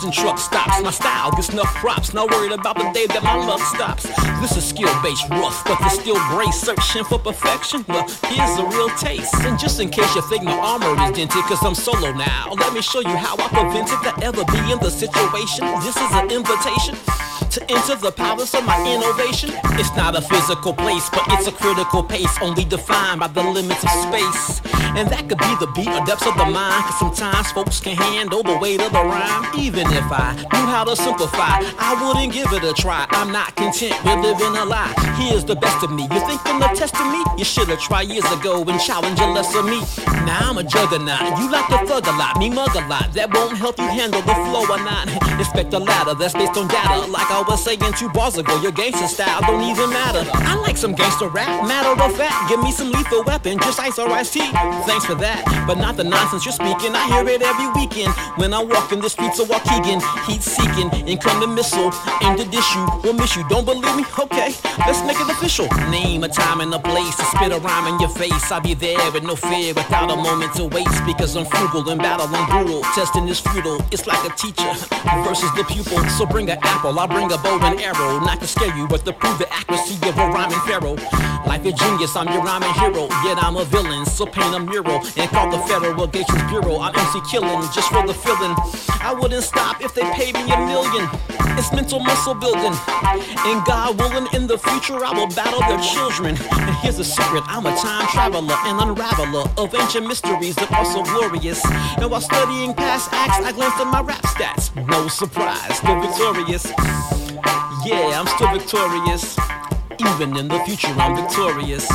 distant truck stops. My style gets enough props. Not worried about the day that my luck stops. This is skill based rough, but there's still grace. Searching for perfection. Well, here's a real taste. And just in case you think my armor is dented, cause I'm solo now. Let me show you how I prevented to ever be in the situation. This is an invitation to enter the palace of my innovation. It's not a physical place, but it's a critical pace, only defined by the limits of space. And that could be the beat or depths of the mind, cause sometimes folks can handle the weight of the rhyme. Even if I knew how to simplify, I wouldn't give it a try. I'm not content with living a lie. Here's the best of me. You thinking of testing me? You should've tried years ago and challenged a lesser me. Now I'm a juggernaut. You like to thug a lot, me mug a lot. That won't help you handle the flow or not. Expect a ladder that's based on data, like I was saying two bars ago. Your gangster style don't even matter. I like some gangster rap, matter of fact. Give me some lethal weapon, Just-Ice or Ice-T. Thanks for that, but not the nonsense you're speaking. I hear it every weekend when I walk in the streets of Waukegan. Heat seeking, incoming missile, aimed at you Will miss you, don't believe me? Okay, let's make it official. Name a time and a place to spit a rhyme in your face. I'll be there with no fear, without a moment to waste. Because I'm frugal and battle I'm brutal. Testing is futile, it's like a teacher versus the pupil. So bring an apple, I'll bring a bow and arrow. Not to scare you, but to prove the accuracy of a rhyming pharaoh. Like a genius, I'm your rhyming hero. Yet I'm a villain, so paint a mural and call the Federal Gations Bureau. I'm MC killing just for the feeling. I wouldn't stop if they paid me a million. It's mental muscle building. And God willing, in the future, I will battle their children. And here's a secret I'm a time traveler and unraveler of ancient mysteries that are so glorious. And while studying past acts, I glanced at my rap stats. No surprise, still victorious. Yeah, I'm still victorious. Even in the future, I'm victorious.